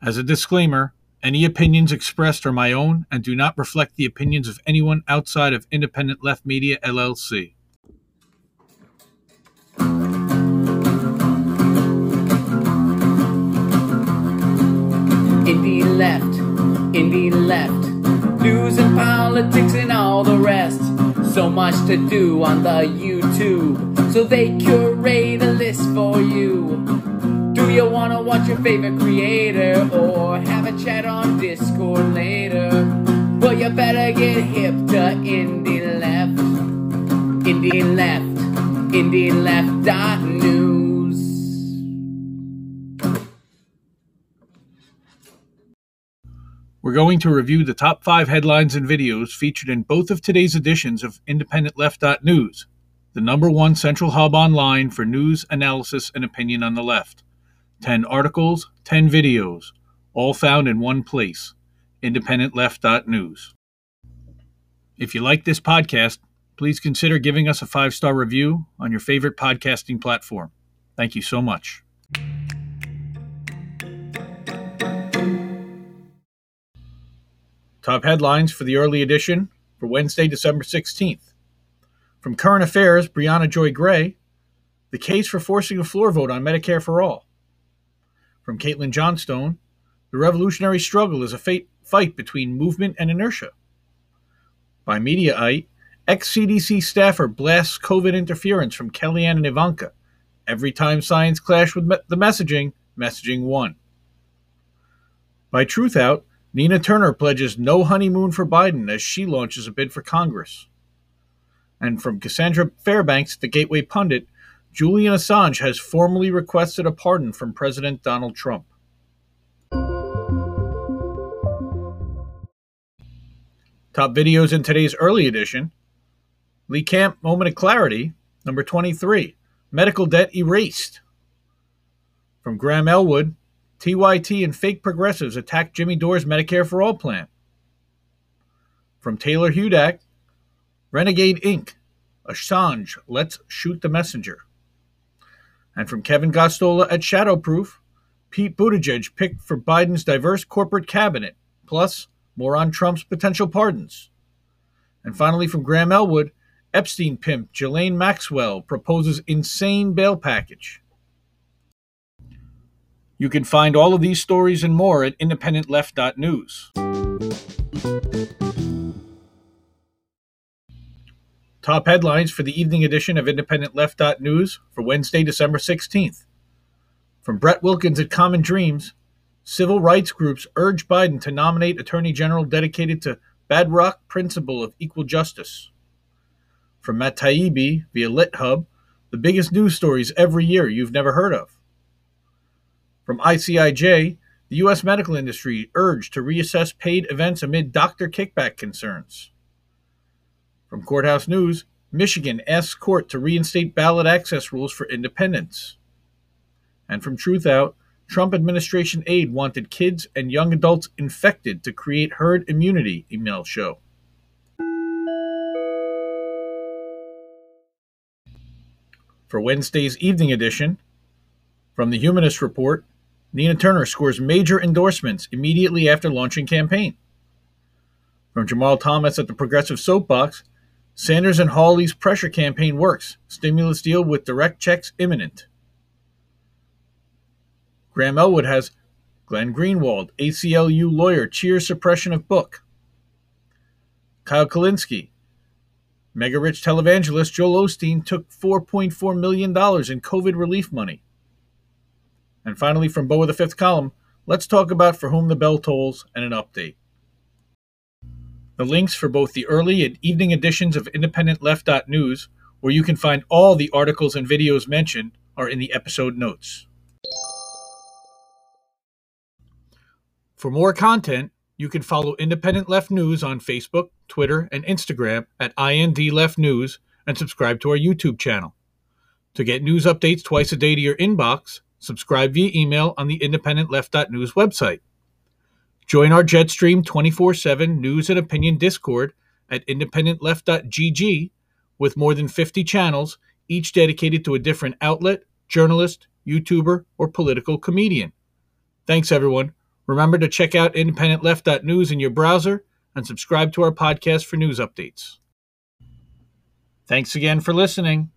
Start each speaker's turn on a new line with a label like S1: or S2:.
S1: As a disclaimer, any opinions expressed are my own and do not reflect the opinions of anyone outside of Independent Left Media LLC.
S2: Indie left, indie left. News and politics and all the rest. So much to do on the YouTube. So they curate a list for you. Do you wanna watch your favorite creator or have a chat on Discord later? Well, you better get hip to Indie Left. Indie Left, Indie Left dot news.
S1: We're going to review the top five headlines and videos featured in both of today's editions of IndependentLeft.news, the number one central hub online for news, analysis, and opinion on the left. 10 articles, 10 videos, all found in one place IndependentLeft.news. If you like this podcast, please consider giving us a five star review on your favorite podcasting platform. Thank you so much. Top headlines for the early edition for Wednesday, December 16th. From Current Affairs, Briahna Joy Gray, the case for forcing a floor vote on Medicare for All. From Caitlin Johnstone, the revolutionary struggle is a fate, fight between movement and inertia. By Mediaite, ex CDC staffer blasts COVID interference from Kellyanne and Ivanka. Every time science clashed with me- the messaging, messaging won. By Truthout, Nina Turner pledges no honeymoon for Biden as she launches a bid for Congress. And from Cassandra Fairbanks, the Gateway Pundit, Julian Assange has formally requested a pardon from President Donald Trump. Top videos in today's early edition Lee Camp Moment of Clarity, number 23, Medical Debt Erased. From Graham Elwood, TYT and fake progressives attack Jimmy Dore's Medicare for All plan. From Taylor Hudak, Renegade Inc., Assange, Let's Shoot the Messenger. And from Kevin Gosztola at Shadowproof, Pete Buttigieg picked for Biden's diverse corporate cabinet, plus more on Trump's potential pardons. And finally, from Graham Elwood, Epstein pimp Ghislaine Maxwell proposes insane bail package. You can find all of these stories and more at independentleft.news. Top headlines for the evening edition of IndependentLeft.news for Wednesday, December 16th. From Brett Wilkins at Common Dreams, civil rights groups urge Biden to nominate Attorney General dedicated to bedrock principle of equal justice. From Matt Taibbi via LitHub, the biggest news stories every year you've never heard of. From ICIJ, the U.S. medical industry urged to reassess paid events amid doctor kickback concerns. From Courthouse News, Michigan asks court to reinstate ballot access rules for independents. And from Truthout, Trump administration aide wanted kids and young adults infected to create herd immunity, email show. For Wednesday's evening edition, from the Humanist Report, Nina Turner scores major endorsements immediately after launching campaign. From Jamarl Thomas at the Progressive Soapbox, Sanders and Hawley's pressure campaign works. Stimulus deal with direct checks imminent. Graham Elwood has Glenn Greenwald, ACLU lawyer, cheers suppression of book. Kyle Kulinski, mega rich televangelist Joel Osteen took $4.4 million in COVID relief money. And finally, from Beau of the Fifth Column, let's talk about For Whom the Bell Tolls and an update. The links for both the early and evening editions of IndependentLeft.news, where you can find all the articles and videos mentioned, are in the episode notes. For more content, you can follow Independent Left News on Facebook, Twitter, and Instagram at IND Left News and subscribe to our YouTube channel. To get news updates twice a day to your inbox, Subscribe via email on the independentleft.news website. Join our Jetstream 24 7 news and opinion Discord at independentleft.gg with more than 50 channels, each dedicated to a different outlet, journalist, YouTuber, or political comedian. Thanks, everyone. Remember to check out independentleft.news in your browser and subscribe to our podcast for news updates. Thanks again for listening.